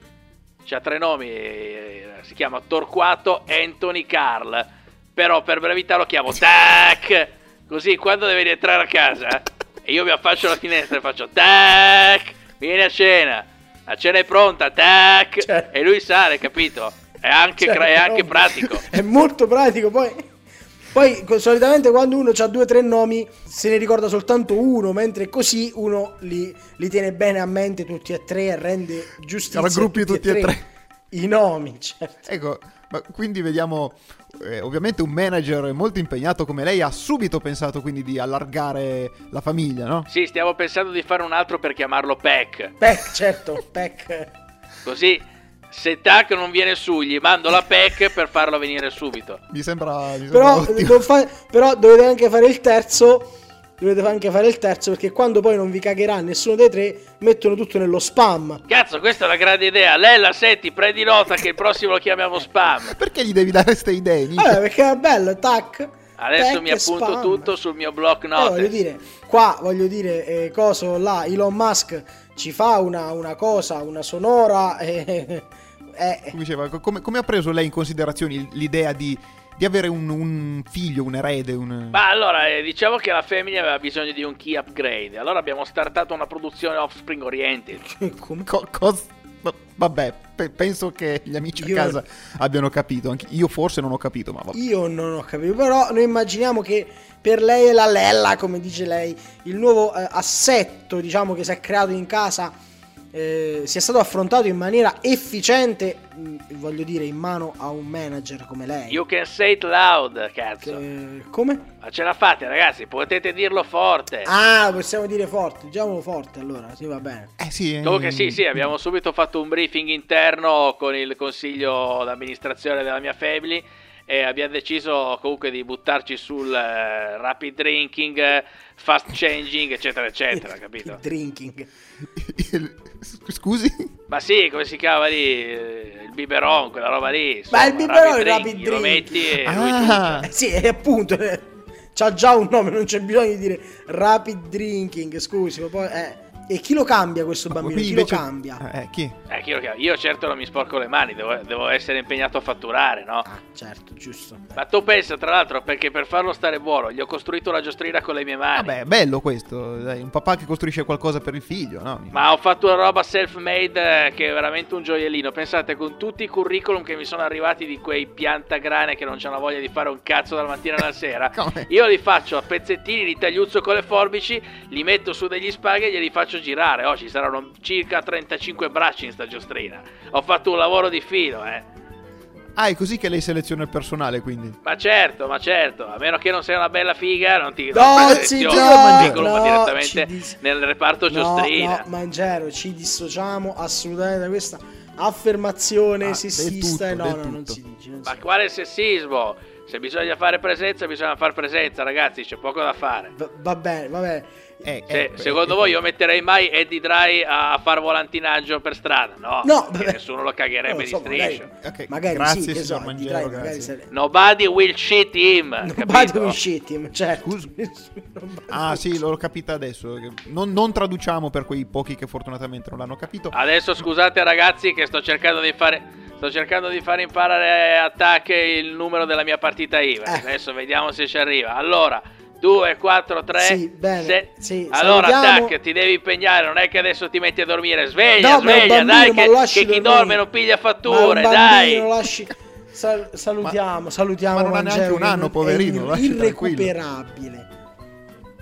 C'ha tre nomi. eh, Si chiama Torquato Anthony Carl. Però per brevità lo chiamo Tac. Così quando deve rientrare a casa e io mi affaccio alla finestra e faccio Tac. Vieni a cena. La cena è pronta. Tac. Certo. E lui sale, capito? È anche, Cioè, cra- è anche no, pratico. È molto pratico, poi... Poi solitamente quando uno ha due o tre nomi se ne ricorda soltanto uno, mentre così uno li, li tiene bene a mente tutti e tre e rende giustizia Raggruppi tutti e tre. i nomi. Certo. Ecco, ma quindi vediamo, eh, ovviamente un manager molto impegnato come lei ha subito pensato quindi di allargare la famiglia, no? Sì, stiamo pensando di fare un altro per chiamarlo Peck. Peck, certo, Peck. Così se Tac non viene su, gli mando la Peck per farlo venire subito. Mi sembra, mi sembra Però, fa- però dovete anche fare il terzo. Dovete anche fare il terzo perché quando poi non vi cagherà nessuno dei tre, mettono tutto nello spam. Cazzo, questa è una grande idea. Lella, senti, prendi nota che il prossimo lo chiamiamo spam. Perché gli devi dare queste idee? minchia? Vabbè, perché è bello, tac. Adesso tac mi appunto spam. tutto sul mio block Eh, voglio note. dire, qua voglio dire, eh, coso là, Elon Musk ci fa una, una cosa, una sonora. eh, eh, Come diceva, co- come, come ha preso lei in considerazione l'idea di, di avere un, un figlio, un erede? Un... Ma allora, eh, diciamo che la femmina aveva bisogno di un key upgrade. Allora abbiamo startato una produzione Offspring Oriented. come- Co- cos- va- vabbè, pe- penso che gli amici Io- a casa abbiano capito. Anche io forse non ho capito, ma vabbè. Io non ho capito, però noi immaginiamo che per lei è la Lella, come dice lei, il nuovo eh, assetto, diciamo, che si è creato in casa eh, sia stato affrontato in maniera efficiente, voglio dire, in mano a un manager come lei. You can say it loud, cazzo. Eh, come? Ma ce la fate, ragazzi, potete dirlo forte. Ah, possiamo dire forte, diciamolo forte allora, sì va bene. Eh sì. eh, Comunque sì, sì, abbiamo subito fatto un briefing interno con il consiglio d'amministrazione della mia family e abbiamo deciso comunque di buttarci sul eh, rapid drinking, fast changing, eccetera, eccetera, capito? Drinking. Scusi? Ma sì, come si chiama lì? Il biberon, quella roba lì. Ma insomma, il biberon è il drinking, rapid Lo drink. metti e Ah, Eh, sì, e appunto, eh, c'ha già un nome, non c'è bisogno di dire rapid drinking, scusi, ma poi... eh, e chi lo cambia questo bambino? quindi Chi invece- lo cambia? Eh, chi? Eh, chi lo chiama? Io certo non mi sporco le mani, devo, devo essere impegnato a fatturare, no? Ah, certo, giusto. Ma tu pensa, tra l'altro, perché per farlo stare buono, gli ho costruito la giostrina con le mie mani. Vabbè, bello questo. Dai, un papà che costruisce qualcosa per il figlio, no? Ma ho fatto una roba self-made eh, che è veramente un gioiellino. Pensate, con tutti i curriculum che mi sono arrivati di quei piantagrane che non c'hanno voglia di fare un cazzo dalla mattina alla sera, io li faccio a pezzettini, li tagliuzzo con le forbici, li metto su degli spaghi e glieli faccio girare. Oh, ci saranno circa 35 bracci in sta giostrina. Ho fatto un lavoro di filo, eh. Ah, è così che lei seleziona il personale, quindi. Ma certo, ma certo, a meno che non sei una bella figa, non ti No, non selezione, no, non no, direttamente dis- nel reparto No, giostrina. no, Mangero, ci dissociamo assolutamente da questa affermazione Ah, sessista. tutto, e no, no, non tutto. si dice. non Ma si- quale sessismo? Se bisogna fare presenza, bisogna fare presenza, ragazzi, c'è poco da fare. Va, va bene, va bene. Eh, Se- eh, secondo eh, voi io metterei mai Eddie Dry a far volantinaggio per strada? No, No, nessuno lo cagherebbe Non lo di so, magari, striscio. Ok, magari grazie, sì, che signor so, Mangiero, dirai, magari grazie. se- Nobody will shit him, Nobody capito? will shit him, certo. Ah, sì, l'ho capita adesso. Non, non traduciamo per quei pochi che fortunatamente non l'hanno capito. Adesso scusate ragazzi che sto cercando di fare sto cercando di fare imparare a Tac il numero della mia partita IVA. Eh. Adesso vediamo se ci arriva. Allora, 2 4 3 Sì, bene, sì, Allora salutiamo. Tac, ti devi impegnare, non è che adesso ti metti a dormire. Sveglia, No, ma sveglia, bambino, dai ma che, lo lasci che chi dormire. dorme non piglia Ma fatture, bambino, dai. lasci- sal- salutiamo, salutiamo Ma non ha Mangero, neanche un anno, non- poverino, È irrecuperabile.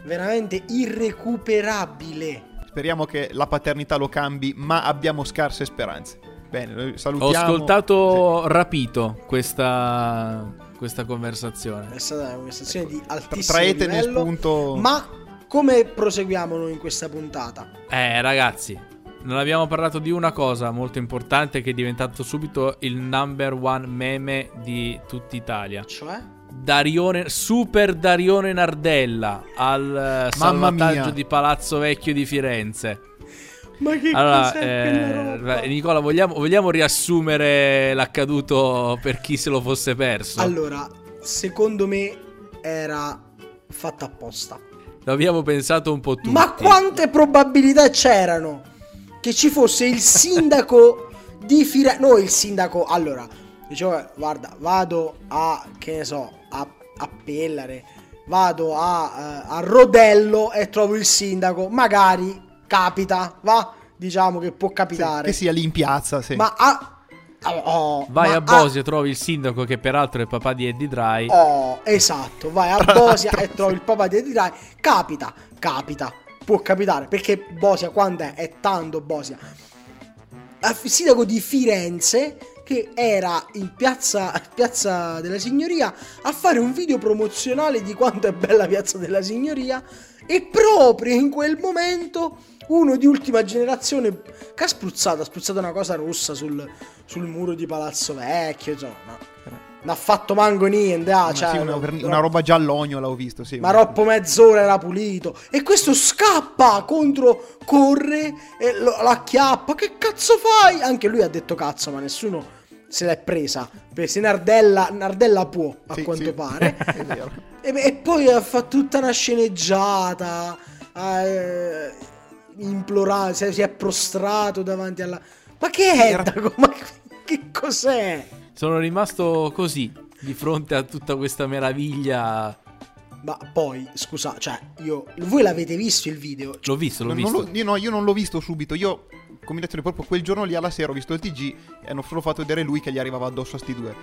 Veramente irrecuperabile. Speriamo che la paternità lo cambi, ma abbiamo scarse speranze. Bene, noi Ho salutiamo. ascoltato rapito questa, questa conversazione. È stata una conversazione di Sì. altissimo Traetene livello. spunto. Ma come proseguiamo noi in questa puntata? Eh, ragazzi, non abbiamo parlato di una cosa molto importante che è diventato subito il number one meme di tutta Italia. Cioè? Darione, Super Darione Nardella al eh, Mamma salvataggio mia. di Palazzo Vecchio di Firenze. Ma che Allora, cos'è eh, roba? Nicola, vogliamo, vogliamo riassumere l'accaduto per chi se lo fosse perso? Allora, secondo me era fatta apposta. Lo abbiamo pensato un po' tutti. Ma quante probabilità c'erano che ci fosse il sindaco di Firenze? No, il sindaco. Allora, dicevo, guarda, vado a, che ne so, a, a Pellare, vado a, eh, a Rodello e trovo il sindaco. Magari capita, va? Diciamo che può Sì, capitare. che sia lì in piazza, sì. Ma a... oh, Vai a Bosia e trovi il sindaco che peraltro è il papà di Eddie Dry. Oh, esatto, vai a Bosia e trovi il papà di Eddie Dry. Capita, capita, può capitare. Perché Bosia, quando è? È tanto Bosia. Il sindaco di Firenze, che era in piazza, piazza della Signoria, a fare un video promozionale di quanto è bella Piazza della Signoria. E proprio in quel momento uno di ultima generazione che ha spruzzato, ha spruzzato una cosa rossa sul, sul muro di Palazzo Vecchio, insomma, no. non ha fatto manco niente, ah, Ma cioè, sì, una, no, una roba giallogno l'ho visto, sì. Ma roppo mezz'ora era pulito. E questo scappa contro, corre, e lo, la acchiappa. Che cazzo fai? Anche lui ha detto cazzo, ma nessuno se l'è presa. Perché se Nardella, Nardella può, a Sì, quanto sì. pare. E, e poi ha fatto tutta una sceneggiata. Eh, implorato, si è, si è prostrato davanti alla... Ma che è? Era- Dago? Ma che cos'è? Sono rimasto così di fronte a tutta questa meraviglia. Ma poi, scusa, cioè, io... Voi l'avete visto il video? L'ho visto, l'ho Non- non visto. lo- io, no, io non l'ho visto subito. Io, combinazione proprio quel giorno lì alla sera, ho visto il TG e hanno solo fatto vedere lui che gli arrivava addosso a sti due.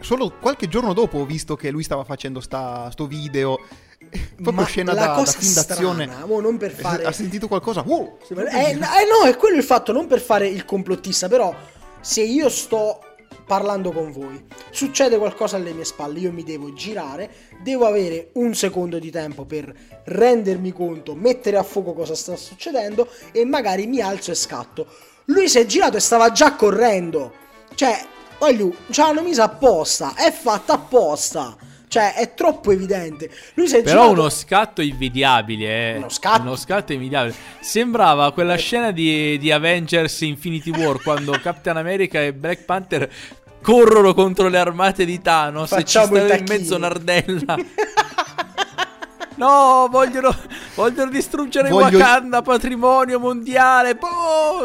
Solo qualche giorno dopo ho visto che lui stava facendo sta, sto video. Proprio Ma scena la da, cosa da film d'azione. strana, mo non per fare- Ha sentito qualcosa? Wow! Eh, eh, no, è quello il fatto, non per fare il complottista, però se io sto parlando con voi, succede qualcosa alle mie spalle, io mi devo girare, devo avere un secondo di tempo per rendermi conto, mettere a fuoco cosa sta succedendo e magari mi alzo e scatto. Lui si è girato e stava già correndo. Cioè, voglio, ce l'hanno messa apposta, è fatta apposta. Cioè, è troppo evidente. Lui si è Però girato... uno scatto invidiabile, eh. Uno scatto? Uno scatto invidiabile. Sembrava quella scena di, di Avengers Infinity War quando Captain America e Black Panther corrono contro le armate di Thanos e ci stanno in mezzo Nardella. No, vogliono, vogliono distruggere Voglio- Wakanda, patrimonio mondiale. Boh!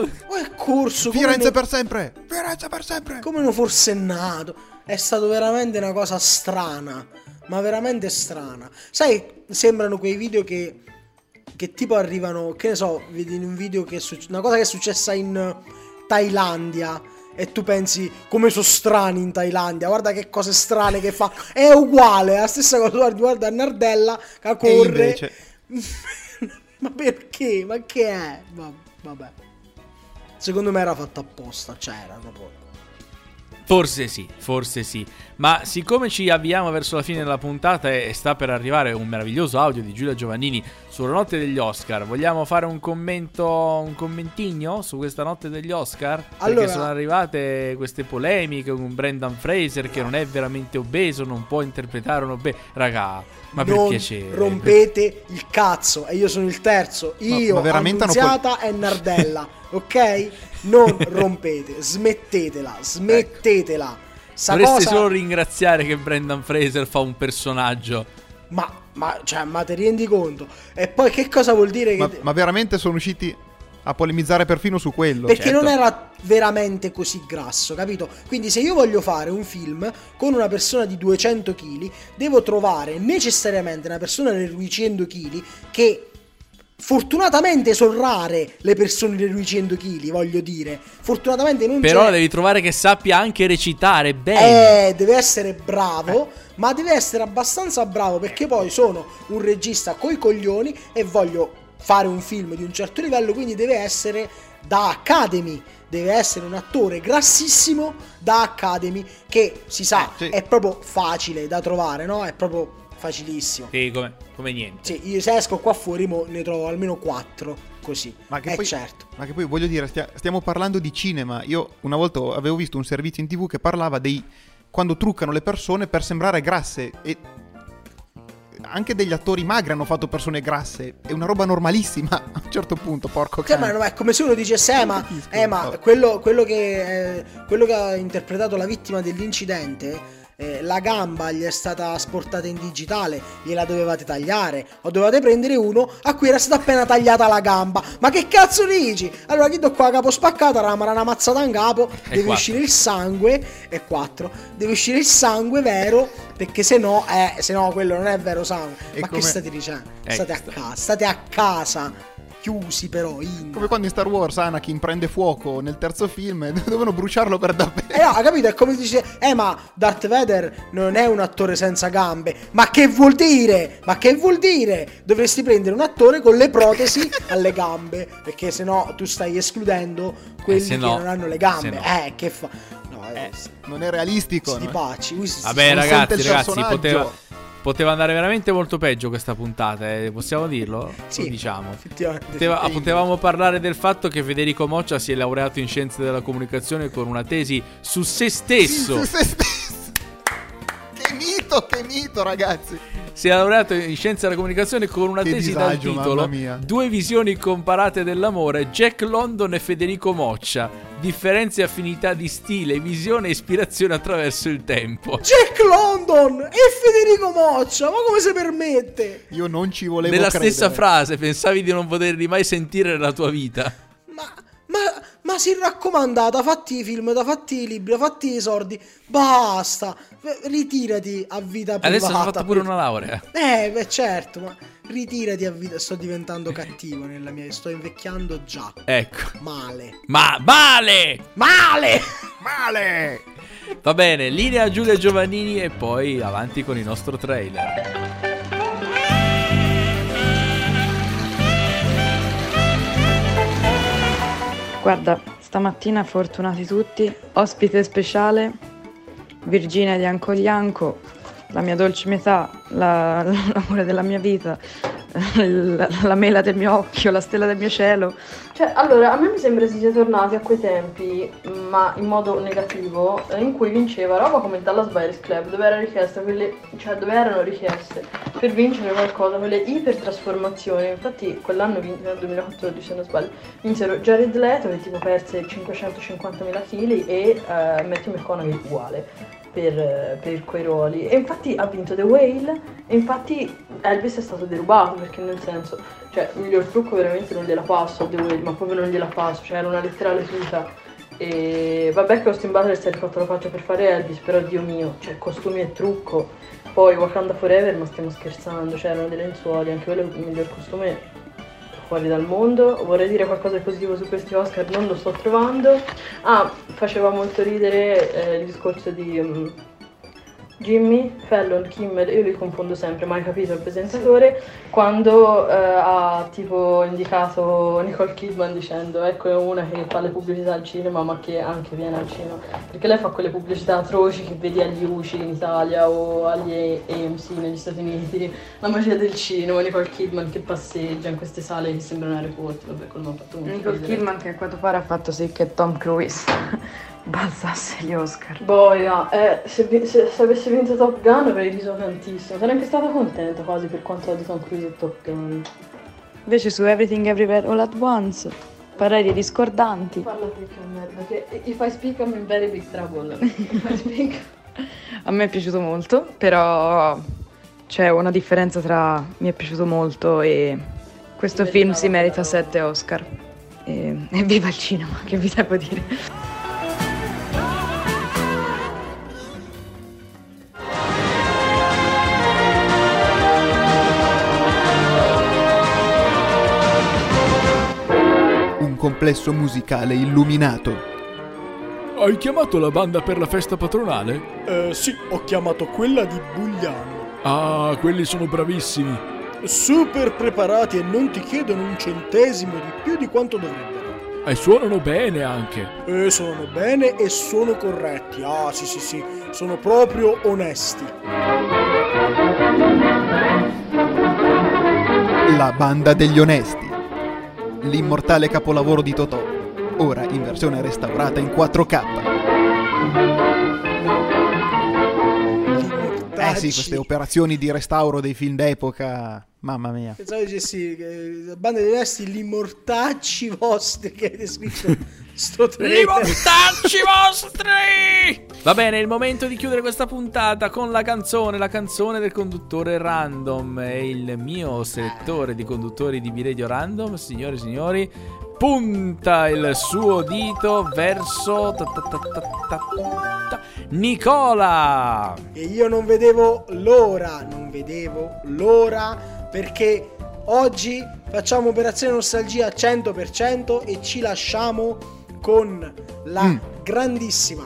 Oh, è corso come Firenze ne- per sempre! Firenze per sempre! come non fosse nato. È stato veramente una cosa strana. Ma veramente strana. Sai, sembrano quei video che. Che tipo arrivano. Che ne so, vedi in un video che è suc- una cosa che è successa in eh, Thailandia. E tu pensi come sono strani in Thailandia. Guarda che cose strane che fa. È uguale, la stessa cosa. Guardi, guarda Nardella che corre. invece- Ma perché? Ma che è? Ma- vabbè. Secondo me era fatto apposta. C'era proprio. Forse sì, forse sì. Ma siccome ci avviamo verso la fine della puntata e sta per arrivare un meraviglioso audio di Giulia Giovannini sulla notte degli Oscar, vogliamo fare un commento, un commentigno su questa notte degli Oscar? Allora- Perché sono arrivate queste polemiche con Brendan Fraser che non è veramente obeso, non può interpretare un obeso. Raga, ma per non piacere. rompete il cazzo e io sono il terzo io ma veramente hanno e Nardella ok non rompete smettetela smettetela Sta Dovreste cosa- solo ringraziare che Brendan Fraser fa un personaggio. ma, ma, cioè, ma ti rendi conto e poi che cosa vuol dire che Ma, ma veramente sono usciti a polemizzare perfino su quello. perché certo. non era veramente così grasso, capito? Quindi se io voglio fare un film con una persona di 200 kg, devo trovare necessariamente una persona di 200 kg che fortunatamente sono rare le persone di 200 kg, voglio dire. Fortunatamente non Però c'è devi trovare che sappia anche recitare bene. eh, deve essere bravo, ma deve essere abbastanza bravo perché poi sono un regista coi coglioni e voglio fare un film di un certo livello, quindi deve essere da Academy, deve essere un attore grassissimo da Academy che si sa Eh, sì. è proprio facile da trovare, no? È proprio facilissimo. Sì, come, come niente. Sì, io se esco qua fuori mo ne trovo almeno 4 così. Ma che, eh poi, certo. ma che poi voglio dire, stia- stiamo parlando di cinema. Io una volta avevo visto un servizio in tv che parlava dei quando truccano le persone per sembrare grasse e anche degli attori magri hanno fatto persone grasse. È una roba normalissima a un certo punto, porco Cioè, cane. ma no, è come se uno dicesse, eh, ma, eh, ma vabbè. quello, quello che, eh, quello che ha interpretato la vittima dell'incidente, eh, la gamba gli è stata asportata in digitale, gliela dovevate tagliare, o dovevate prendere uno a cui era stata appena tagliata la gamba. Ma che cazzo dici? Allora, chi do qua capo spaccata, la una mazzata in capo, deve quattro. uscire il sangue, e 4, deve uscire il sangue vero, perché se no, eh, se no quello non è vero sangue. E ma come- che state dicendo? Ecco. State a casa, state a casa. Chiusi però in Come quando in Star Wars Anakin prende fuoco nel terzo film e dovevano bruciarlo per davvero. Eh no, ha capito? È come dice, eh ma Darth Vader non è un attore senza gambe. Ma che vuol dire? Ma che vuol dire? Dovresti prendere un attore con le protesi alle gambe, perché sennò tu stai escludendo quelli se che no, non hanno le se gambe. no. Eh, che fa? No, eh, Non è realistico. sti no? si- Vabbè, ragazzi, ragazzi, personaggio. poteva, poteva andare veramente molto peggio questa puntata, eh, possiamo dirlo? Sì, Lo diciamo. Poteva- sì. potevamo parlare del fatto che Federico Moccia si è laureato in scienze della comunicazione con una tesi su se stesso. Su se stesso. Che mito, che mito, ragazzi. Si è laureato in scienze della comunicazione con una Che tesi disagio, dal titolo. Due visioni comparate dell'amore, Jack London e Federico Moccia. Differenze e affinità di stile, visione e ispirazione attraverso il tempo. Jack London e Federico Moccia, ma come si permette? Io non ci volevo Nella credere. stessa frase pensavi di non poterli mai sentire nella tua vita. Ma, ma, ma si raccomandata, fatti i film, da fatti i libri, da fatti i sordi. Basta, ritirati a vita privata. Adesso hai fatto pure una laurea. Eh, beh, certo, ma ritirati a vita. Sto diventando cattivo nella mia. Sto invecchiando già. Ecco. Male. Ma male! Male! Male! Va bene, linea Giulia Giovannini e poi avanti con il nostro trailer. Guarda, stamattina fortunati tutti, ospite speciale, Virginia di Ancoglianco, la mia dolce metà, la- l'amore della mia vita, la, la mela del mio occhio, la stella del mio cielo. Cioè, allora, a me mi sembra si sia tornati a quei tempi, ma in modo negativo, in cui vinceva roba come il Dallas Buyers Club, dove, era richiesta quelle, cioè, dove erano richieste per vincere qualcosa, quelle ipertrasformazioni. Infatti, quell'anno, nel 2014 se non sbaglio, vinsero Jared Leto, che tipo perse 550.000 kg, e eh, Matthew McConaughey uguale. Per, per quei ruoli e infatti ha vinto The Whale e infatti Elvis è stato derubato perché nel senso cioè il miglior trucco veramente non gliela passo a The Whale ma proprio non gliela passo cioè era una letterale tuta e vabbè che Austin Butler si è rifatto la faccia per fare Elvis però Dio mio cioè costumi e trucco. Poi Wakanda Forever ma stiamo scherzando cioè erano dei lenzuoli anche quello è il miglior costume fuori dal mondo. Vorrei dire qualcosa di positivo su questi Oscar non lo sto trovando. Ah faceva molto ridere eh, il discorso di mm, Jimmy Fallon Kimmel, io li confondo sempre, mai capito il presentatore, quando eh, ha tipo indicato Nicole Kidman dicendo ecco è una che fa le pubblicità al cinema ma che anche viene al cinema, perché lei fa quelle pubblicità atroci che vedi agli UCI in Italia o agli AMC negli Stati Uniti, la magia del cinema, Nicole Kidman che passeggia in queste sale che sembrano aeroporti, vabbè quello mi ha fatto molto Nicole. Kidman che a quanto pare ha fatto sì che Tom Cruise balzasse gli Oscar. Boia, eh, se, vi- se- se avesse vinto Top Gun avrei riso tantissimo. Sarei anche stata contenta quasi per quanto di Tom Cruise e Top Gun. Invece su Everything Everywhere All At Once, pareri discordanti. Parla più che merda, che if I speak I'm in very big trouble. If I speak... A me è piaciuto molto, però c'è una differenza tra mi è piaciuto molto e questo Si film meritava si merita quella 7 Oscar. E, e viva il cinema, che vi devo dire. Complesso musicale illuminato. Hai chiamato la banda per la festa patronale? Eh, sì, ho chiamato quella di Bugliano. Ah, quelli sono bravissimi. Super preparati e non ti chiedono un centesimo di più di quanto dovrebbero. E suonano bene anche. E suonano bene e sono corretti. Ah, sì, sì, sì, sono proprio onesti. La banda degli onesti. L'immortale capolavoro di Totò, ora in versione restaurata in 4K. Eh sì, queste operazioni di restauro dei film d'epoca, mamma mia. Pensavo dicessi che la banda degli onesti, gli mortacci vostri che avete scritto sto trailer. I mortacci vostri! Va bene, è il momento di chiudere questa puntata con la canzone, la canzone del conduttore random. È il mio selettore di conduttori di B-Radio Random, signore e signori. Punta il suo dito verso ta ta ta. Nicola! E io non vedevo l'ora, non vedevo l'ora perché oggi facciamo operazione nostalgia 100% e ci lasciamo con la Mm. grandissima,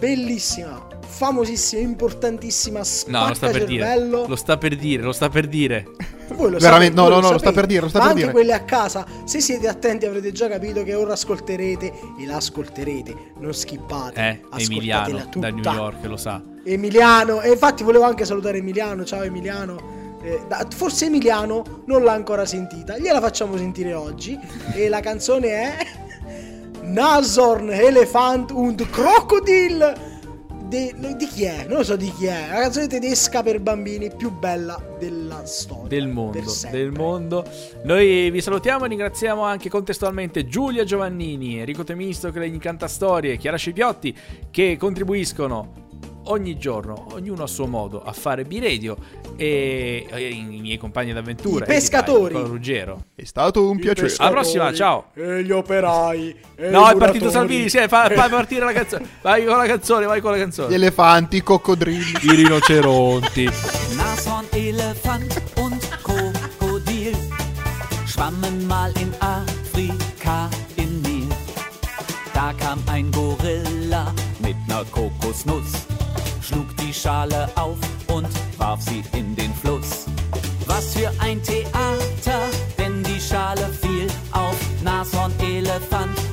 bellissima, famosissima, importantissima No, lo sta per dire. spaccacervello. Lo sta per dire, lo sta per dire. Voi lo Veramente, sapete, no, voi no, no, lo sta per dire, lo sta Ma per anche dire. quelli a casa, se siete attenti avrete già capito che ora ascolterete e l'ascolterete, non skippate. Eh, Emiliano da New tutta. York, lo sa. Emiliano, e infatti volevo anche salutare Emiliano, ciao Emiliano. Eh, forse Emiliano non l'ha ancora sentita, gliela facciamo sentire oggi. E la canzone è Nazorn, Elephant und Crocodile. De- di chi è? Non lo so di chi è. La canzone tedesca per bambini più bella della storia. del mondo, del mondo. Noi vi salutiamo e ringraziamo anche contestualmente Giulia Giovannini, Enrico Temisto che gli canta storie, Chiara Scipiotti che contribuiscono ogni giorno, ognuno a suo modo, a fare B-Radio e, e i miei compagni d'avventura. I pescatori. Nicola Ruggero. È stato un I piacere. Alla prossima, ciao. E gli operai. e No, i è partito. Salvini, sì, fa, fa partire la canzone. Vai con la canzone, vai con la Gli canzone. elefanti, i coccodrilli. I rinoceronti. Nashorn, Elefant und Krokodil schwammen mal in Afrika im Nil. Da kam ein Gorilla mit ner Kokosnuss, Schale auf und warf sie in den Fluss. Was für ein Theater, denn die Schale fiel auf Nashorn, Elefant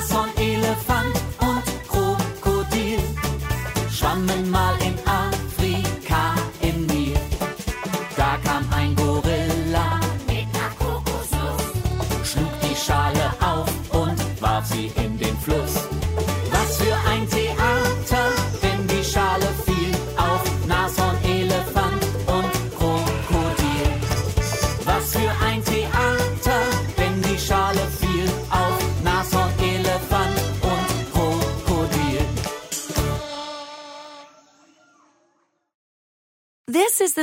Nashorn,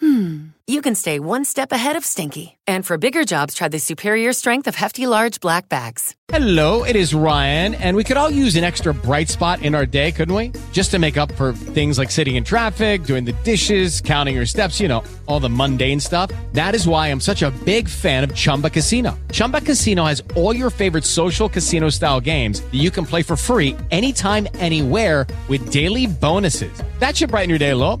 hmm, you can stay one step ahead of stinky. And for bigger jobs, try the superior strength of Hefty Large Black Bags. Hello, it is Ryan, and we could all use an extra bright spot in our day, couldn't we? Just to make up for things like sitting in traffic, doing the dishes, counting your steps, you know, all the mundane stuff. That is why I'm such a big fan of Chumba Casino. Chumba Casino has all your favorite social casino style games that you can play for free anytime, anywhere with daily bonuses. That should brighten your day a little.